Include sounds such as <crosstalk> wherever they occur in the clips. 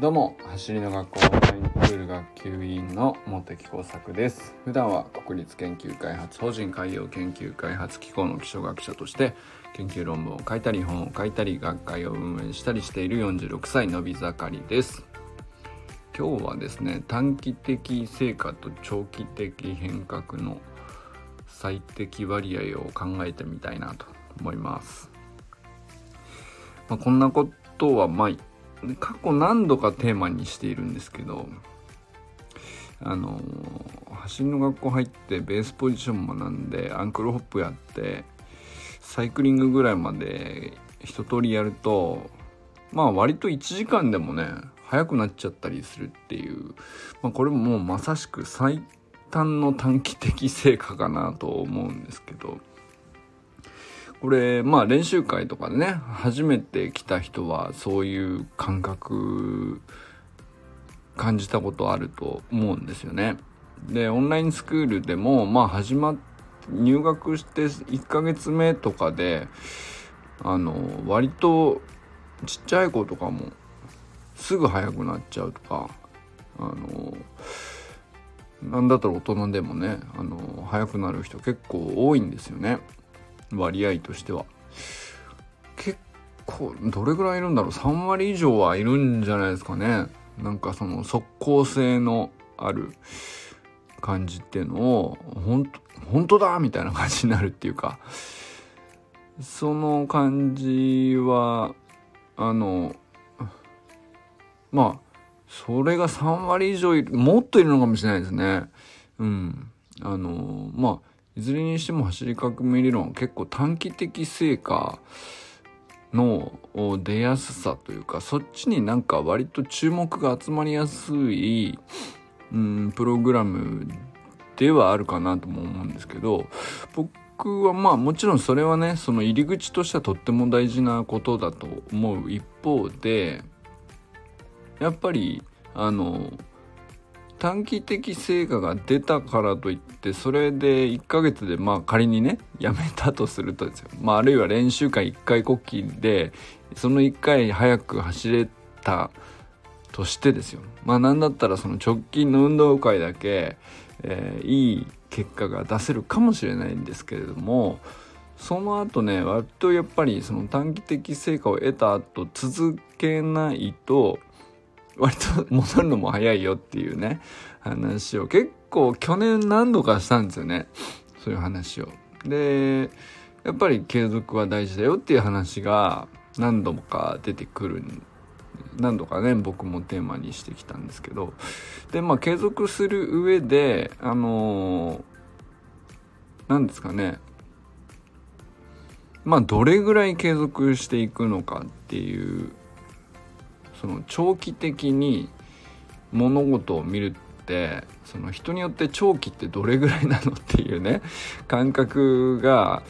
どうも走りの学校オンラインプール学級委員の茂木耕作です。普段は国立研究開発法人海洋研究開発機構の気象学者として研究論文を書いたり本を書いたり学会を運営したりしている46歳のび盛りです。今日はですね短期的成果と長期的変革の最適割合を考えてみたいなと思います、まあ、こんなことはまあ過去何度かテーマにしているんですけどあの走りの学校入ってベースポジション学んでアンクルホップやってサイクリングぐらいまで一通りやるとまあ割と1時間でもね速くなっちゃったりするっていう、まあ、これももうまさしく最短の短期的成果かなと思うんですけど。これまあ練習会とかでね初めて来た人はそういう感覚感じたことあると思うんですよね。でオンラインスクールでもまあ始ま入学して1ヶ月目とかであの割とちっちゃい子とかもすぐ速くなっちゃうとかあのなんだったら大人でもねあの速くなる人結構多いんですよね。割合としては。結構どれぐらいいるんだろう？3割以上はいるんじゃないですかね。なんかその即効性のある感じっていうのを本当本当だみたいな感じになるっていうか。その感じはあのまあそれが3割以上もっといるのかもしれないですね。うん。あのまあいずれにしても走り革命理論結構短期的成果の出やすさというかそっちになんか割と注目が集まりやすい、うん、プログラムではあるかなとも思うんですけど僕はまあもちろんそれはねその入り口としてはとっても大事なことだと思う一方でやっぱりあの短期的成果が出たからといってそれで1ヶ月でまあ仮にねやめたとするとですよ、まあ、あるいは練習会1回こきでその1回早く走れたとしてですよ。まあ何だったらその直近の運動会だけ、えー、いい結果が出せるかもしれないんですけれどもその後ね割とやっぱりその短期的成果を得た後続けないと割と戻るのも早いよっていうね、話を結構去年何度かしたんですよね。そういう話を。で、やっぱり継続は大事だよっていう話が何度もか出てくる何度かね僕もテーマにしてきたんですけどでまあ継続する上であの何ですかねまあどれぐらい継続していくのかっていうその長期的に物事を見るってその人によって長期ってどれぐらいなのっていうね感覚が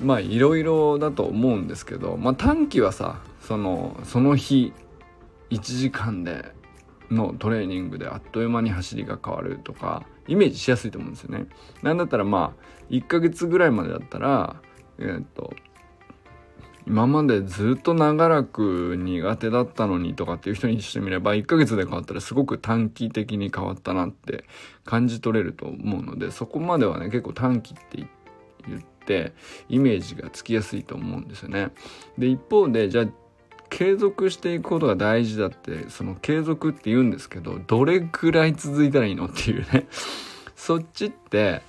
まあいろいろだと思うんですけど、まあ、短期はさそのその日1時間でのトレーニングであっという間に走りが変わるとかイメージしやすいと思うんですよね。なんだったらまあ1ヶ月ぐらいまでだったらえっ、と今までずっと長らく苦手だったのにとかっていう人にしてみれば1ヶ月で変わったらすごく短期的に変わったなって感じ取れると思うのでそこまではね結構短期って言ってイメージがつきやすいと思うんですよね。で一方でじゃあ継続していくことが大事だってその継続って言うんですけどどれくらい続いたらいいのっていうね <laughs> そっちって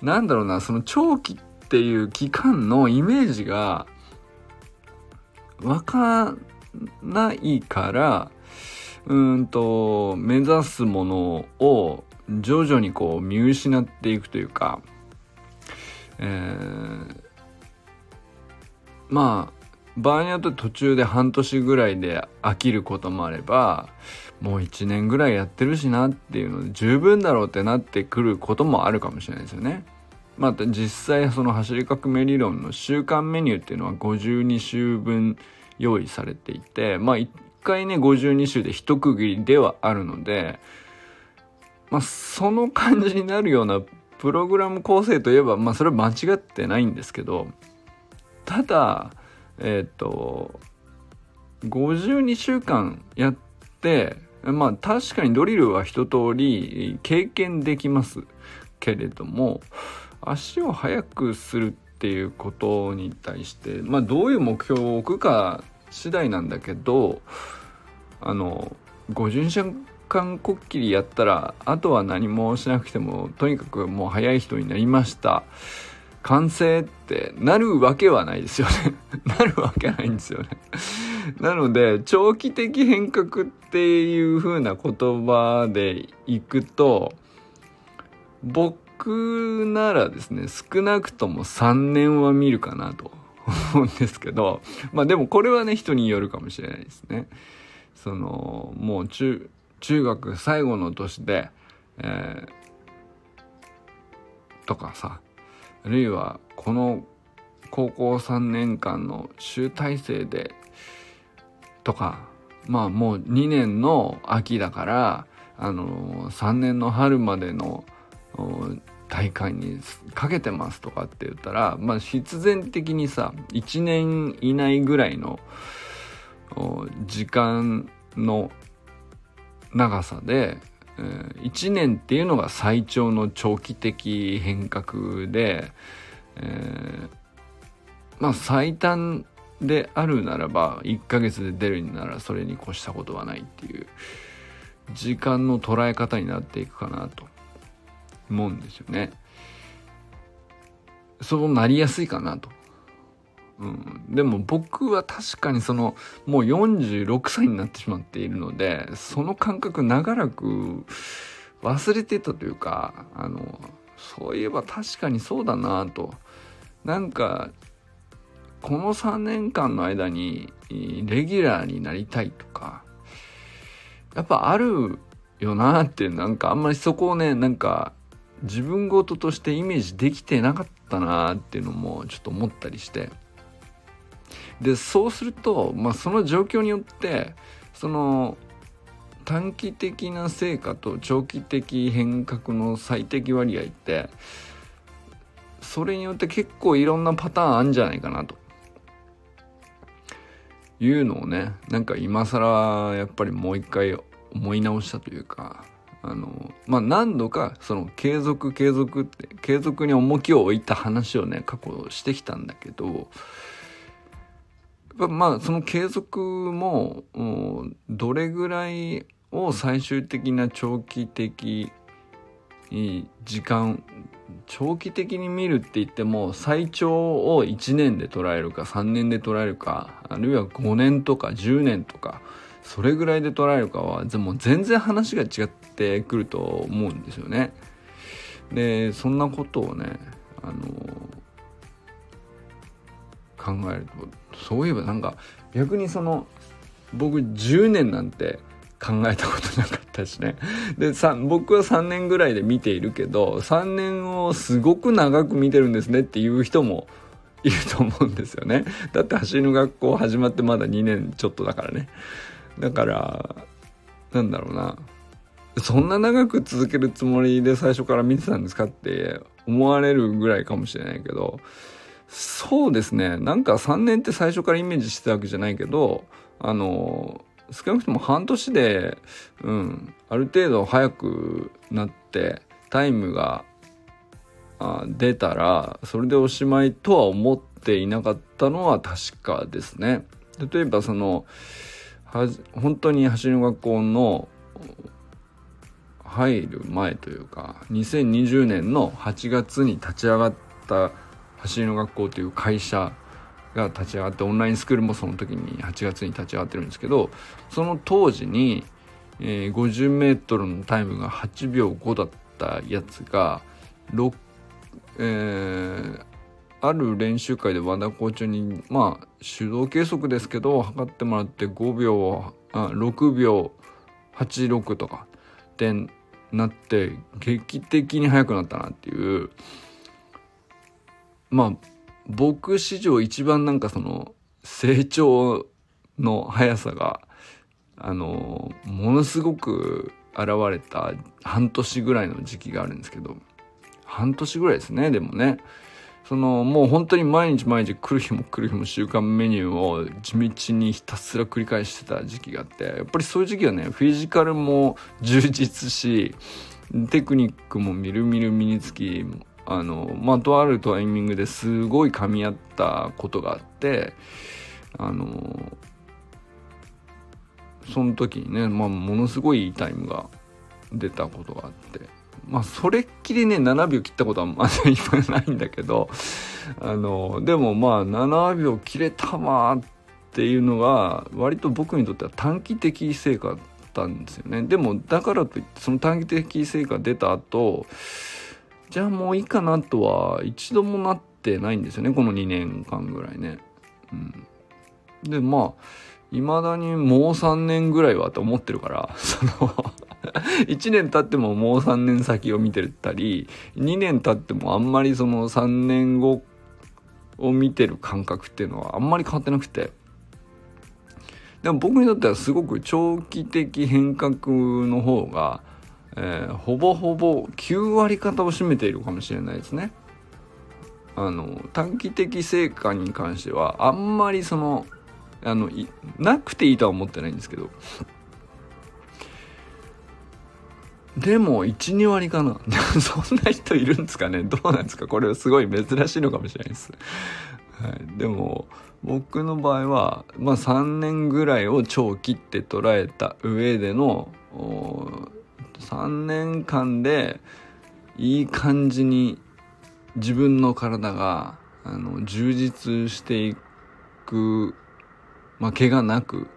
なんだろうなその長期っていう期間のイメージがわかないからうんと目指すものを徐々にこう見失っていくというか、えー、まあ場合によって途中で半年ぐらいで飽きることもあればもう1年ぐらいやってるしなっていうので十分だろうってなってくることもあるかもしれないですよね。また実際その走り革命理論の週間メニューっていうのは52週分用意されていてまあ1回ね52週で一区切りではあるのでまあその感じになるようなプログラム構成といえばまあそれは間違ってないんですけどただえっ、ー、と52週間やってまあ確かにドリルは一通り経験できますけれども足を速くするっていうことに対してまあどういう目標を置くか次第なんだけどあの五巡者間こっきりやったらあとは何もしなくてもとにかくもう速い人になりました。完成ってなるわけはないですよね。<laughs> なるわけないんですよね。なので長期的変革っていう風な言葉でいくと僕ならですね少なくとも3年は見るかなと <laughs> 思うんですけどまあでもこれはね人によるかもしれないですね。そのもう中中学最後の年で、えー、とかさあるいはこの高校3年間の集大成でとかまあもう2年の秋だからあの3年の春までの大会にかけてますとかって言ったらまあ必然的にさ1年以内ぐらいの時間の長さで、えー、1年っていうのが最長の長期的変革で、えー、まあ最短であるならば1ヶ月で出るんならそれに越したことはないっていう時間の捉え方になっていくかなと。思うんですよね。そうなりやすいかなと。うん、でも僕は確かにそのもう46歳になってしまっているのでその感覚長らく忘れてたというかあのそういえば確かにそうだなとなんかこの3年間の間にレギュラーになりたいとかやっぱあるよなってなんかあんまりそこをねなんか自分事としてイメージできてなかったなっていうのもちょっと思ったりして。でそうすると、まあ、その状況によってその短期的な成果と長期的変革の最適割合ってそれによって結構いろんなパターンあるんじゃないかなと。いうのをねなんか今更やっぱりもう一回思い直したというかあのまあ何度かその継続継続って継続に重きを置いた話をね過去してきたんだけどまあその継続もどれぐらいを最終的な長期的時間長期的に見るって言っても最長を1年で捉えるか3年で捉えるかあるいは5年とか10年とかそれぐらいで捉えるかはでも全然話が違っててくると思うんですよね。でそんなことをねあの考えるとそういえばなんか逆にその僕10年なんて考えたことなかったしね。で、僕は3年ぐらいで見ているけど、3年をすごく長く見てるんですねっていう人もいると思うんですよね。だって走りの学校始まってまだ2年ちょっとだからね。だから、なんだろうな。そんな長く続けるつもりで最初から見てたんですかって思われるぐらいかもしれないけど、そうですね。なんか3年って最初からイメージしてたわけじゃないけど、あの、少なくとも半年で、うん、ある程度早くなってタイムが出たらそれでおしまいとは思っていなかったのは確かですね。例えばその本当に走りの学校の入る前というか2020年の8月に立ち上がった走りの学校という会社が立ち上がってオンラインスクールもその時に8月に立ち上がってるんですけどその当時に、えー、50m のタイムが8秒5だったやつが6、えー、ある練習会で和田校長にまあ手動計測ですけど測ってもらって5秒あ6秒86とかってなって劇的に速くなったなっていう。まあ僕史上一番なんかその成長の速さがあのものすごく現れた半年ぐらいの時期があるんですけど。半年ぐらいですねでもね。そのもう本当に毎日毎日来る日も来る日も週間メニューを地道にひたすら繰り返してた時期があってやっぱりそういう時期はねフィジカルも充実しテクニックもみるみる身につきあのまあとあるタイミングですごい噛み合ったことがあってあのその時にね、まあ、ものすごいいいタイムが出たことがあって。まあそれっきりね7秒切ったことはまだ今ないんだけどあのでもまあ7秒切れたわっていうのが割と僕にとっては短期的成果だったんですよねでもだからといってその短期的成果出た後じゃあもういいかなとは一度もなってないんですよねこの2年間ぐらいね。うん、でまあいまだにもう3年ぐらいはと思ってるからその <laughs> 1年経ってももう3年先を見てたり2年経ってもあんまりその3年後を見てる感覚っていうのはあんまり変わってなくてでも僕にとってはすごく長期的変革の方が、えー、ほぼほぼ9割方を占めているかもしれないですね。あの短期的成果に関してはあんまりそのあのなくていいとは思ってないんですけどでも12割かな。<laughs> そんな人いるんですかね。どうなんですか。これはすごい珍しいのかもしれないです、はい、でも僕の場合は、まあ、3年ぐらいを長期って捉えた上での3年間でいい感じに自分の体があの充実していくまあ、怪我なく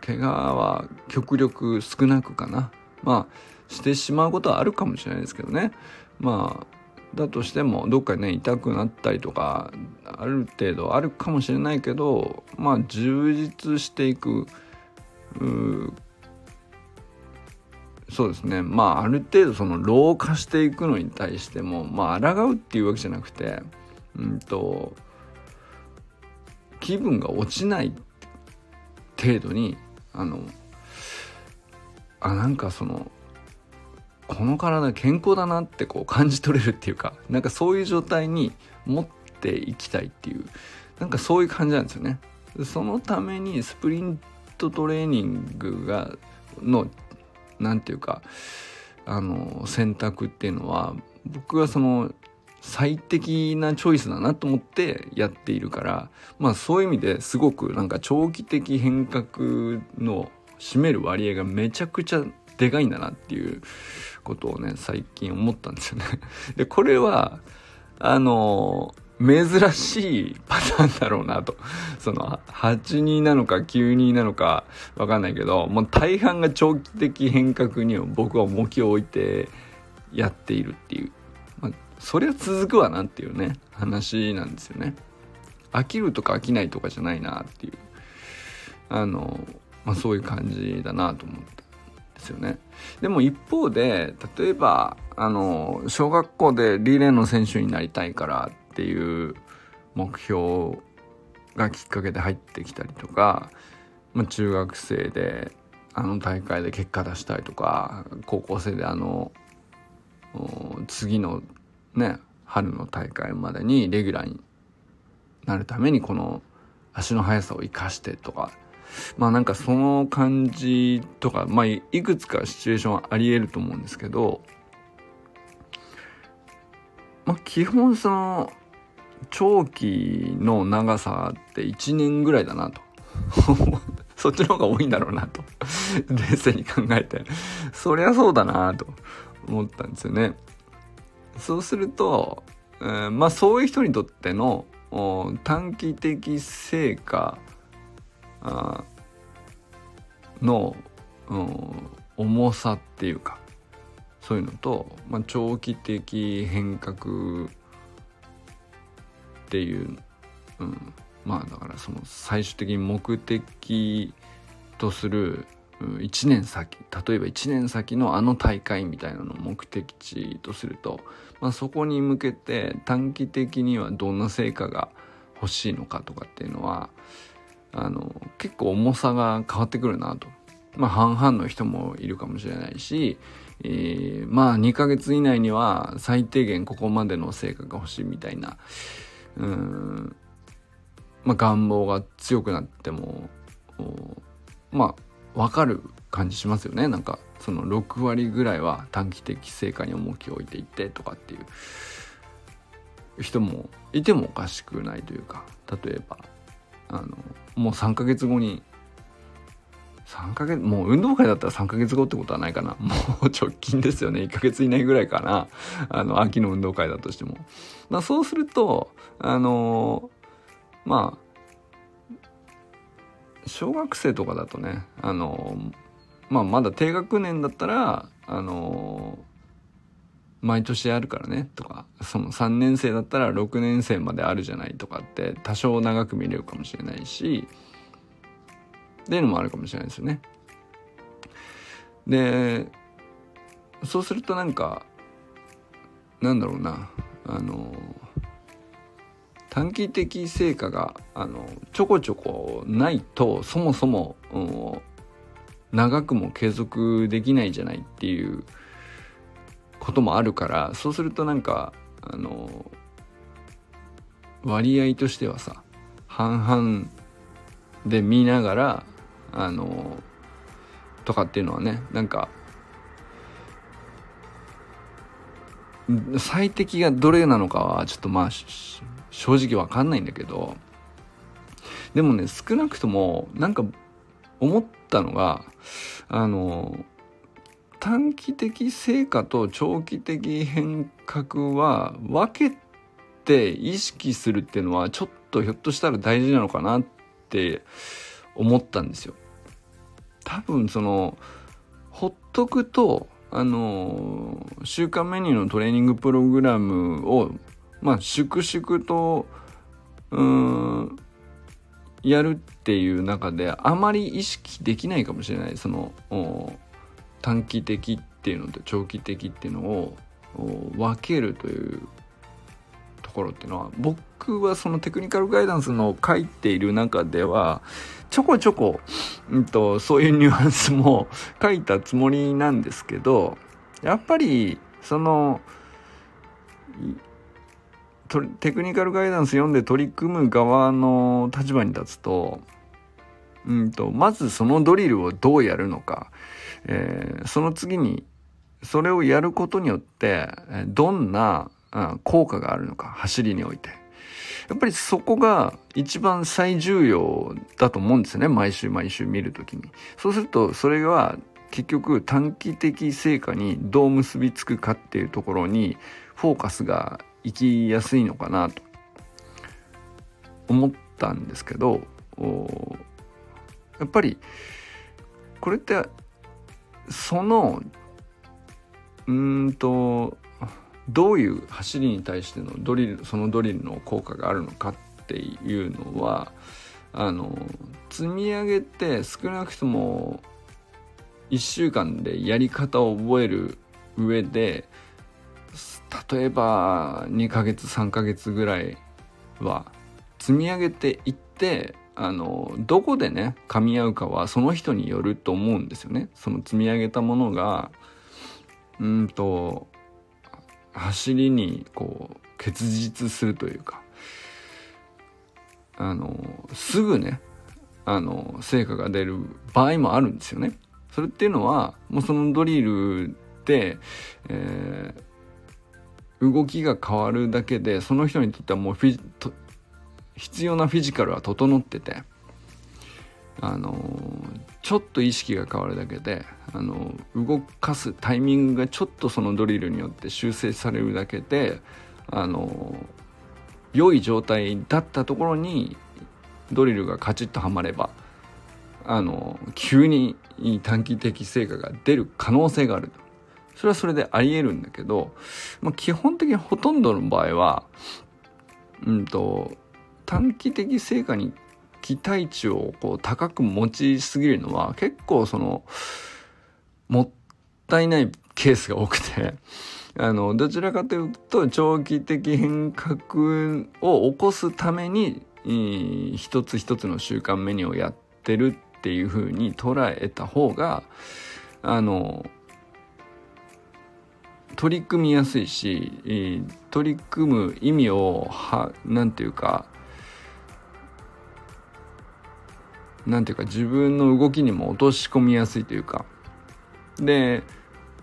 怪我は極力少なくかな。まあしてしまうことはあるかもしれないですけどね。まあだとしてもどっかね痛くなったりとかある程度あるかもしれないけどまあ充実していくそうですね。まあある程度その老化していくのに対してもまあ抗うっていうわけじゃなくてうんと気分が落ちない程度にあのあなんかそのこの体健康だなってこう感じ取れるっていうか <laughs> なんかそういう状態に持っていきたいっていうなんかそういう感じなんですよね。そのためにスプリントトレーニングがの何て言うかあの選択っていうのは僕はその最適なチョイスだなと思ってやっているからまあそういう意味ですごくなんか長期的変革の占める割合がめちゃくちゃでかいんだなっていうことをね最近思ったんですよね。<laughs> でこれはあの珍しいパターンだろうなと。その、82なのか92なのかわかんないけど、もう大半が長期的変革に僕は重きを置いてやっているっていう。まあそりゃ続くわなっていうね話なんですよね飽きるとか飽きないとかじゃないなっていうあの、まあ、そういう感じだなと思ったんですよね。でも一方で例えばあの小学校でリレーの選手になりたいからっていう目標がきっかけで入ってきたりとか、まあ、中学生であの大会で結果出したいとか高校生であの次のね春の大会までにレギュラーになるためにこの足の速さを生かしてとかまあなんかその感じとかまあいくつかシチュエーションはありえると思うんですけどまあ基本その長期の長さって1年ぐらいだなと。<laughs> そっちの方が多いんだろうなと。<laughs> 冷静に考えて。そりゃそうだなと思ったんですよね。そうすると、えー、まあそういう人にとっての短期的成果の、うん、重さっていうかそういうのと、まあ、長期的変革っていう、うん、まあだからその最終的に目的とする1年先例えば1年先のあの大会みたいなのを目的地とすると、まあ、そこに向けて短期的にはどんな成果が欲しいのかとかっていうのはあの結構重さが変わってくるなと。まあ半々の人もいるかもしれないし、えー、まあ2ヶ月以内には最低限ここまでの成果が欲しいみたいな。うん。まあ願望が強くなってもまあ分かる感じしますよね。なんかその6割ぐらいは短期的成果に重きを置いていってとかっていう人もいてもおかしくないというか例えば。あのもう3ヶ月後に3ヶ月もう運動会だったら3ヶ月後ってことはないかな。<laughs> もう直近ですよね。1ヶ月以内ぐらいかな。あの秋の運動会だとしても、まあ、そうするとあのまあ小学生とかだとねあのまあまだ低学年だったらあの毎年あるからねとかその3年生だったら6年生まであるじゃないとかって多少長く見れるかもしれないしっていうのもあるかもしれないですよね。でそうするとなんかなんだろうなあの短期的成果があのちょこちょこないとそもそも、長くも継続できないじゃないっていうこともあるからそうするとなんかあの割合としてはさ半々で見ながらあのとかっていうのはねなんか最適がどれなのかはちょっとまあ正直わかんないんだけどでもね少なくともなんか思ったのがあの短期的成果と長期的変革は分けて意識するっていうのはちょっとひょっとしたら大事なのかなって思ったんですよ。多分そのほっとくとあの週間メニューのトレーニングプログラムをまあ粛々とうんやるっていう中であまり意識できないかもしれないその短期的っていうのと長期的っていうのを分けるというところっていうのは僕はそのテクニカルガイダンスの書いている中ではちょこちょこ、うんと、そういうニュアンスも書いたつもりなんですけど <laughs> やっぱりそのテクニカルガイダンス読んで取り組む側の立場に立つと,、うんと、まずそのドリルをどうやるのか、えー、その次にそれをやることによってどんな効果があるのか走りにおいて。やっぱりそこが一番最重要だと思うんですよね毎週毎週見るときに。そうするとそれは結局短期的成果にどう結びつくかっていうところにフォーカスが行きやすいのかなと思ったんですけどやっぱりこれってそのうんとどういう走りに対してのドリルそのドリルの効果があるのかっていうのはあの積み上げて少なくとも1週間でやり方を覚える上で例えば2ヶ月3ヶ月ぐらいは積み上げていってあのどこでね噛み合うかはその人によると思うんですよね。その積み上げたものがうんと走りにこう結実するというかあのすぐねあの成果が出る場合もあるんですよね。それっていうのはもうそのドリルで、えー、動きが変わるだけでその人にとってはもうフィ必要なフィジカルは整っててあのちょっと意識が変わるだけであの動かすタイミングがちょっとそのドリルによって修正されるだけであの良い状態だったところにドリルがカチッとはまればあの急に短期的成果が出る可能性があるそれはそれでありえるんだけど、まあ、基本的にほとんどの場合はうんと短期的成果に期待値をこう高く持ちすぎるのは結構そのもったいないケースが多くて <laughs> あのどちらかというと長期的変革を起こすために一つ一つの習慣メニューをやってるっていう風に捉えた方があの取り組みやすいし取り組む意味をはなんていうかなんていうか自分の動きにも落とし込みやすいというかで、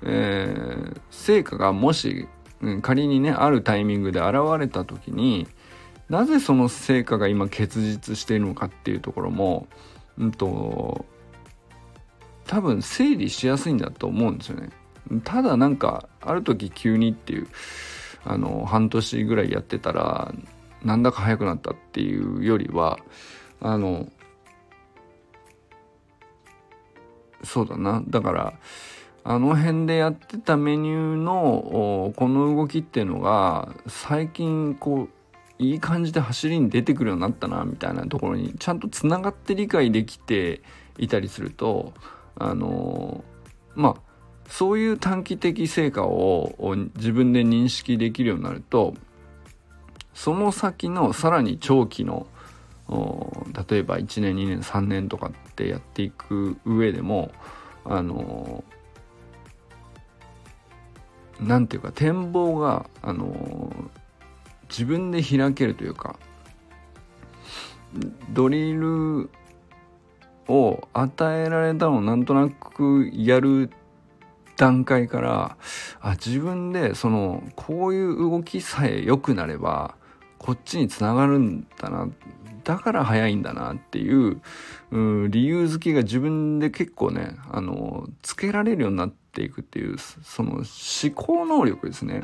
えー、成果がもし、うん、仮にねあるタイミングで現れた時になぜその成果が今結実しているのかっていうところも、うんと、多分整理しやすいんだと思うんですよね。ただなんかある時急にっていうあの半年ぐらいやってたらなんだか早くなったっていうよりはあのそうだな。だからあの辺でやってたメニューのこの動きっていうのが最近こういい感じで走りに出てくるようになったなみたいなところにちゃんとつながって理解できていたりするとあのまあそういう短期的成果を自分で認識できるようになるとその先のさらに長期の例えば1年2年3年とかってやっていく上でもあのなんていうか展望があの自分で開けるというかドリルを与えられたのをなんとなくやる段階からあ自分でそのこういう動きさえ良くなればこっちにつながるんだなだから早いんだなっていうう理由付けが自分で結構ねあのつけられるようになっていくっていうその思考能力ですね。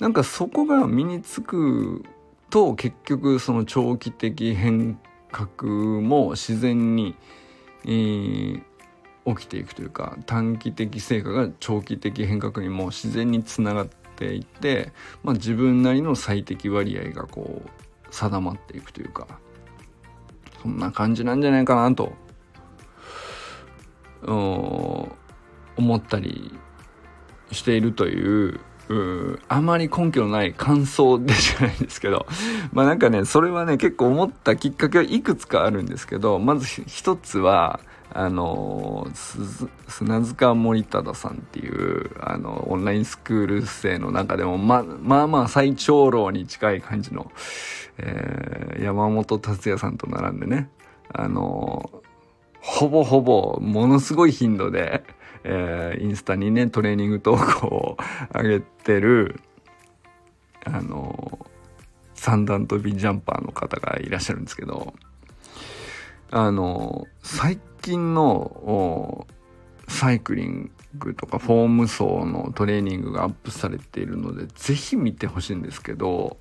なんかそこが身につくと結局その長期的変革も自然に、えー、起きていくというか短期的成果が長期的変革にも自然につながってていって、まあ、自分なりの最適割合がこう定まっていくというかそんな感じなんじゃないかなと思ったりしているといううあまり根拠のない感想でしかないんですけど <laughs> まあなんかねそれはね結構思ったきっかけはいくつかあるんですけどまず一つはあの砂塚森忠さんっていうあのオンラインスクール生の中でもままあまあ最長老に近い感じの、えー、山本達也さんと並んでねあのほぼほぼものすごい頻度で、えー、インスタにねトレーニング投稿を上げてるあの三段跳びジャンパーの方がいらっしゃるんですけどあの最近のサイクリングとかフォーム層のトレーニングがアップされているのでぜひ見てほしいんですけど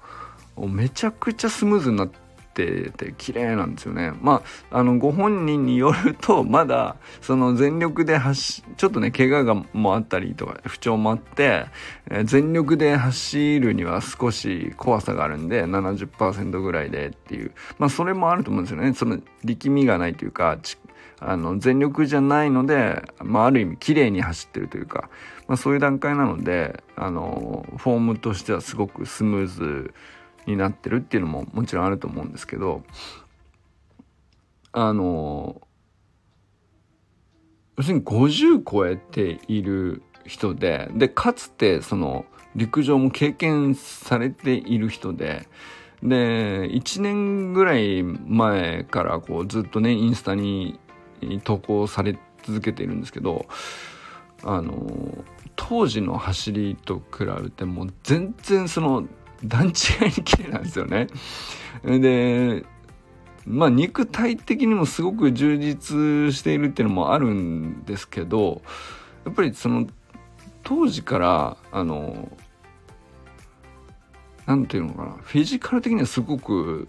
めちゃくちゃスムーズになってってて綺麗なんですよね。まあ、あの、ご本人によると、まだ、その全力で走、ちょっとね、怪我がもあったりとか、不調もあって、えー、全力で走るには少し怖さがあるんで、70%ぐらいでっていう。まあ、それもあると思うんですよね。その、力みがないというか、あの、全力じゃないので、まあ、ある意味、綺麗に走ってるというか、まあ、そういう段階なので、あの、フォームとしてはすごくスムーズになってるっていうのももちろんあると思うんですけどあの要するに50超えている人ででかつてその陸上も経験されている人でで1年ぐらい前からこうずっとねインスタに投稿され続けているんですけどあの当時の走りと比べても全然その段違いに綺麗なんですよね。で、まあ肉体的にもすごく充実しているっていうのもあるんですけど、やっぱりその当時からあの何て言うのかなフィジカル的にはすごく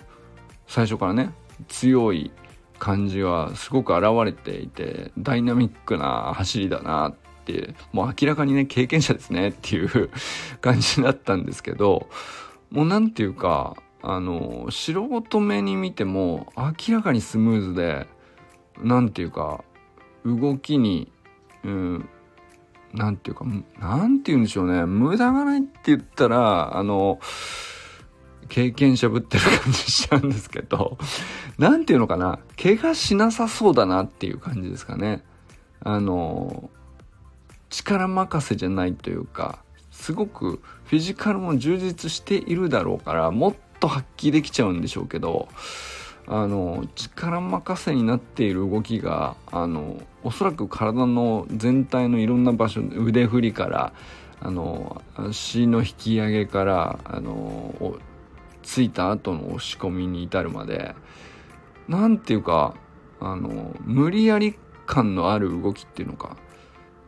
最初からね強い感じはすごく現れていてダイナミックな走りだなっってもう明らかにね経験者ですねっていう感じだったんですけどもう何て言うかあの素人目に見ても明らかにスムーズで何て言うか動きにうん何て言うか何て言うんでしょうね無駄がないって言ったらあの経験者ぶってる感じしちゃうんですけど、なんていうのかな、怪我しなさそうだなっていう感じですかね。あの、力任せじゃないというか、すごくフィジカルも充実しているだろうから、もっと発揮できちゃうんでしょうけど、あの力任せになっている動きがあのおそらく体の全体のいろんな場所腕振りからあの足の引き上げからあのついた後の押し込みに至るまで何ていうかあの無理やり感のある動きっていうのか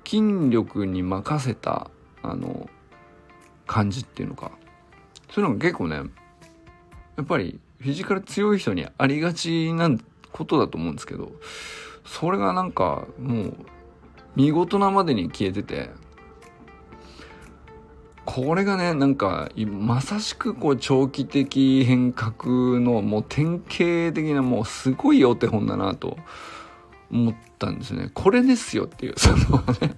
筋力に任せたあの感じっていうのか。そういうのが結構ねやっぱりフィジカル強い人にありがちなことだと思うんですけどそれがなんかもう見事なまでに消えててこれがねなんかまさしくこう長期的変革のもう典型的なもうすごいお手本だなと思ったんですね。これですよっていう、そのね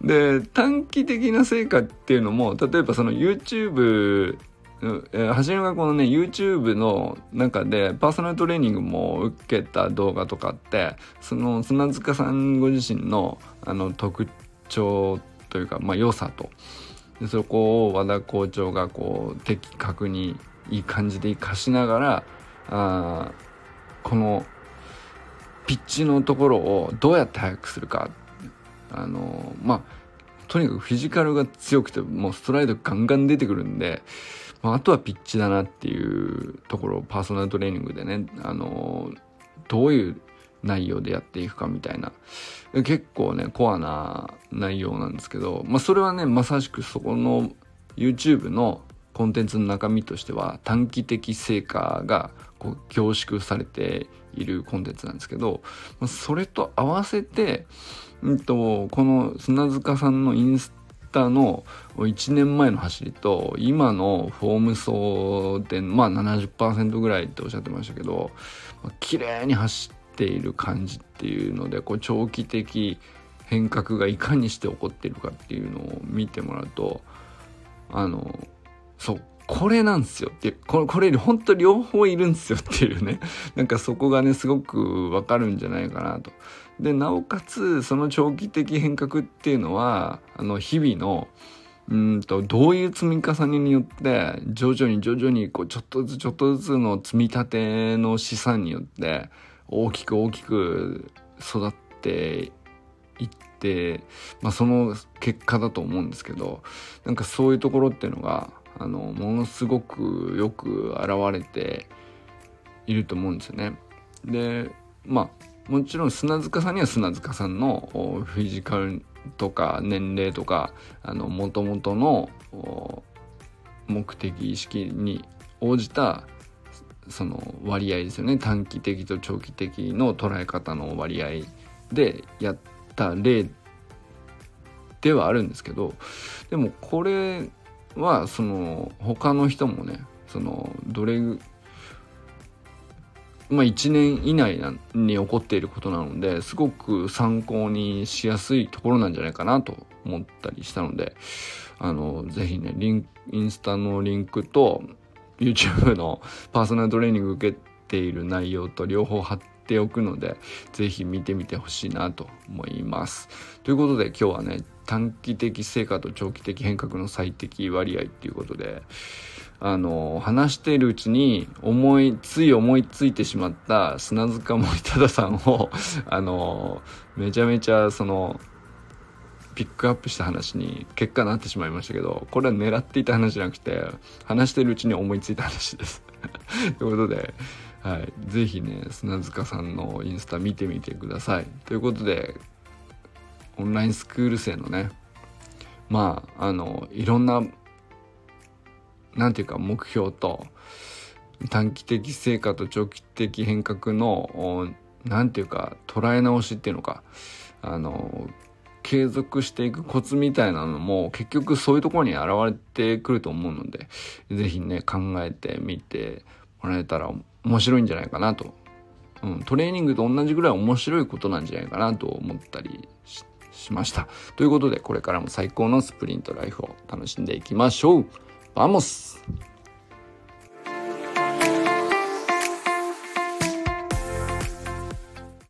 <laughs> で、短期的な成果っていうのも、例えばその YouTube はじめがこのね YouTube の中でパーソナルトレーニングも受けた動画とかってその砂塚さんご自身のあの特徴というかまあ良さとでそこを和田校長がこう的確にいい感じで生かしながらあこのピッチのところをどうやって速くするか。あのまあとにかくフィジカルが強くてもうストライドガンガン出てくるんで、まあ、あとはピッチだなっていうところをパーソナルトレーニングでねあのどういう内容でやっていくかみたいな。結構ねコアな内容なんですけど、まあ、それはねまさしくそこの YouTube のコンテンツの中身としては短期的成果がこう凝縮されているコンテンツなんですけど、それと合わせて、うんと、この砂塚さんのインスタの1年前の走りと今のフォーム層でまあ70%ぐらいっておっしゃってましたけど、まあ、綺麗に走っている感じっていうのでこう長期的変革がいかにして起こっているかっていうのを見てもらうとあのそうこれなんですよってこれこれ本当両方いるんですよっていうね <laughs> なんかそこがねすごくわかるんじゃないかなと。でなおかつその長期的変革っていうのはあの日々のうんとどういう積み重ねによって徐々に徐々にこうちょっとずつちょっとずつの積み立ての資産によって大きく大きく育っていって、まあ、その結果だと思うんですけどなんかそういうところっていうのがあのものすごくよく現れていると思うんですよね。でまあもちろん砂塚さんには砂塚さんのフィジカルとか年齢とかもともとの目的意識に応じたその割合ですよね短期的と長期的の捉え方の割合でやった例ではあるんですけどでもこれはその他の人もねそのどれまあ1年以内に起こっていることなのですごく参考にしやすいところなんじゃないかなと思ったりしたのであのぜひねリンインスタのリンクと YouTube のパーソナルトレーニング受けている内容と両方貼っておくので、ぜひ見てみてほしいなと思います。ということで今日はね、短期的成果と長期的変革の最適割合っていうことで、あの、話しているうちに思い、つい思いついてしまった砂塚森忠さんを、あの、めちゃめちゃその、ピックアップした話に結果なってしまいましたけどこれは狙っていた話じゃなくて話してるうちに思いついた話です。<laughs> ということで、はい、ぜひね砂塚さんのインスタ見てみてください。ということでオンラインスクール生のねまああのいろんな何て言うか目標と短期的成果と長期的変革の何て言うか捉え直しっていうのかあの継続していくコツみたいなのも結局そういうところに現れてくると思うので、是非ね、考えてみてもらえたら面白いんじゃないかなと。うん、トレーニングと同じぐらい面白いことなんじゃないかなと思ったりしました。ということで、これからも最高のスプリントライフを楽しんでいきましょう。 vamos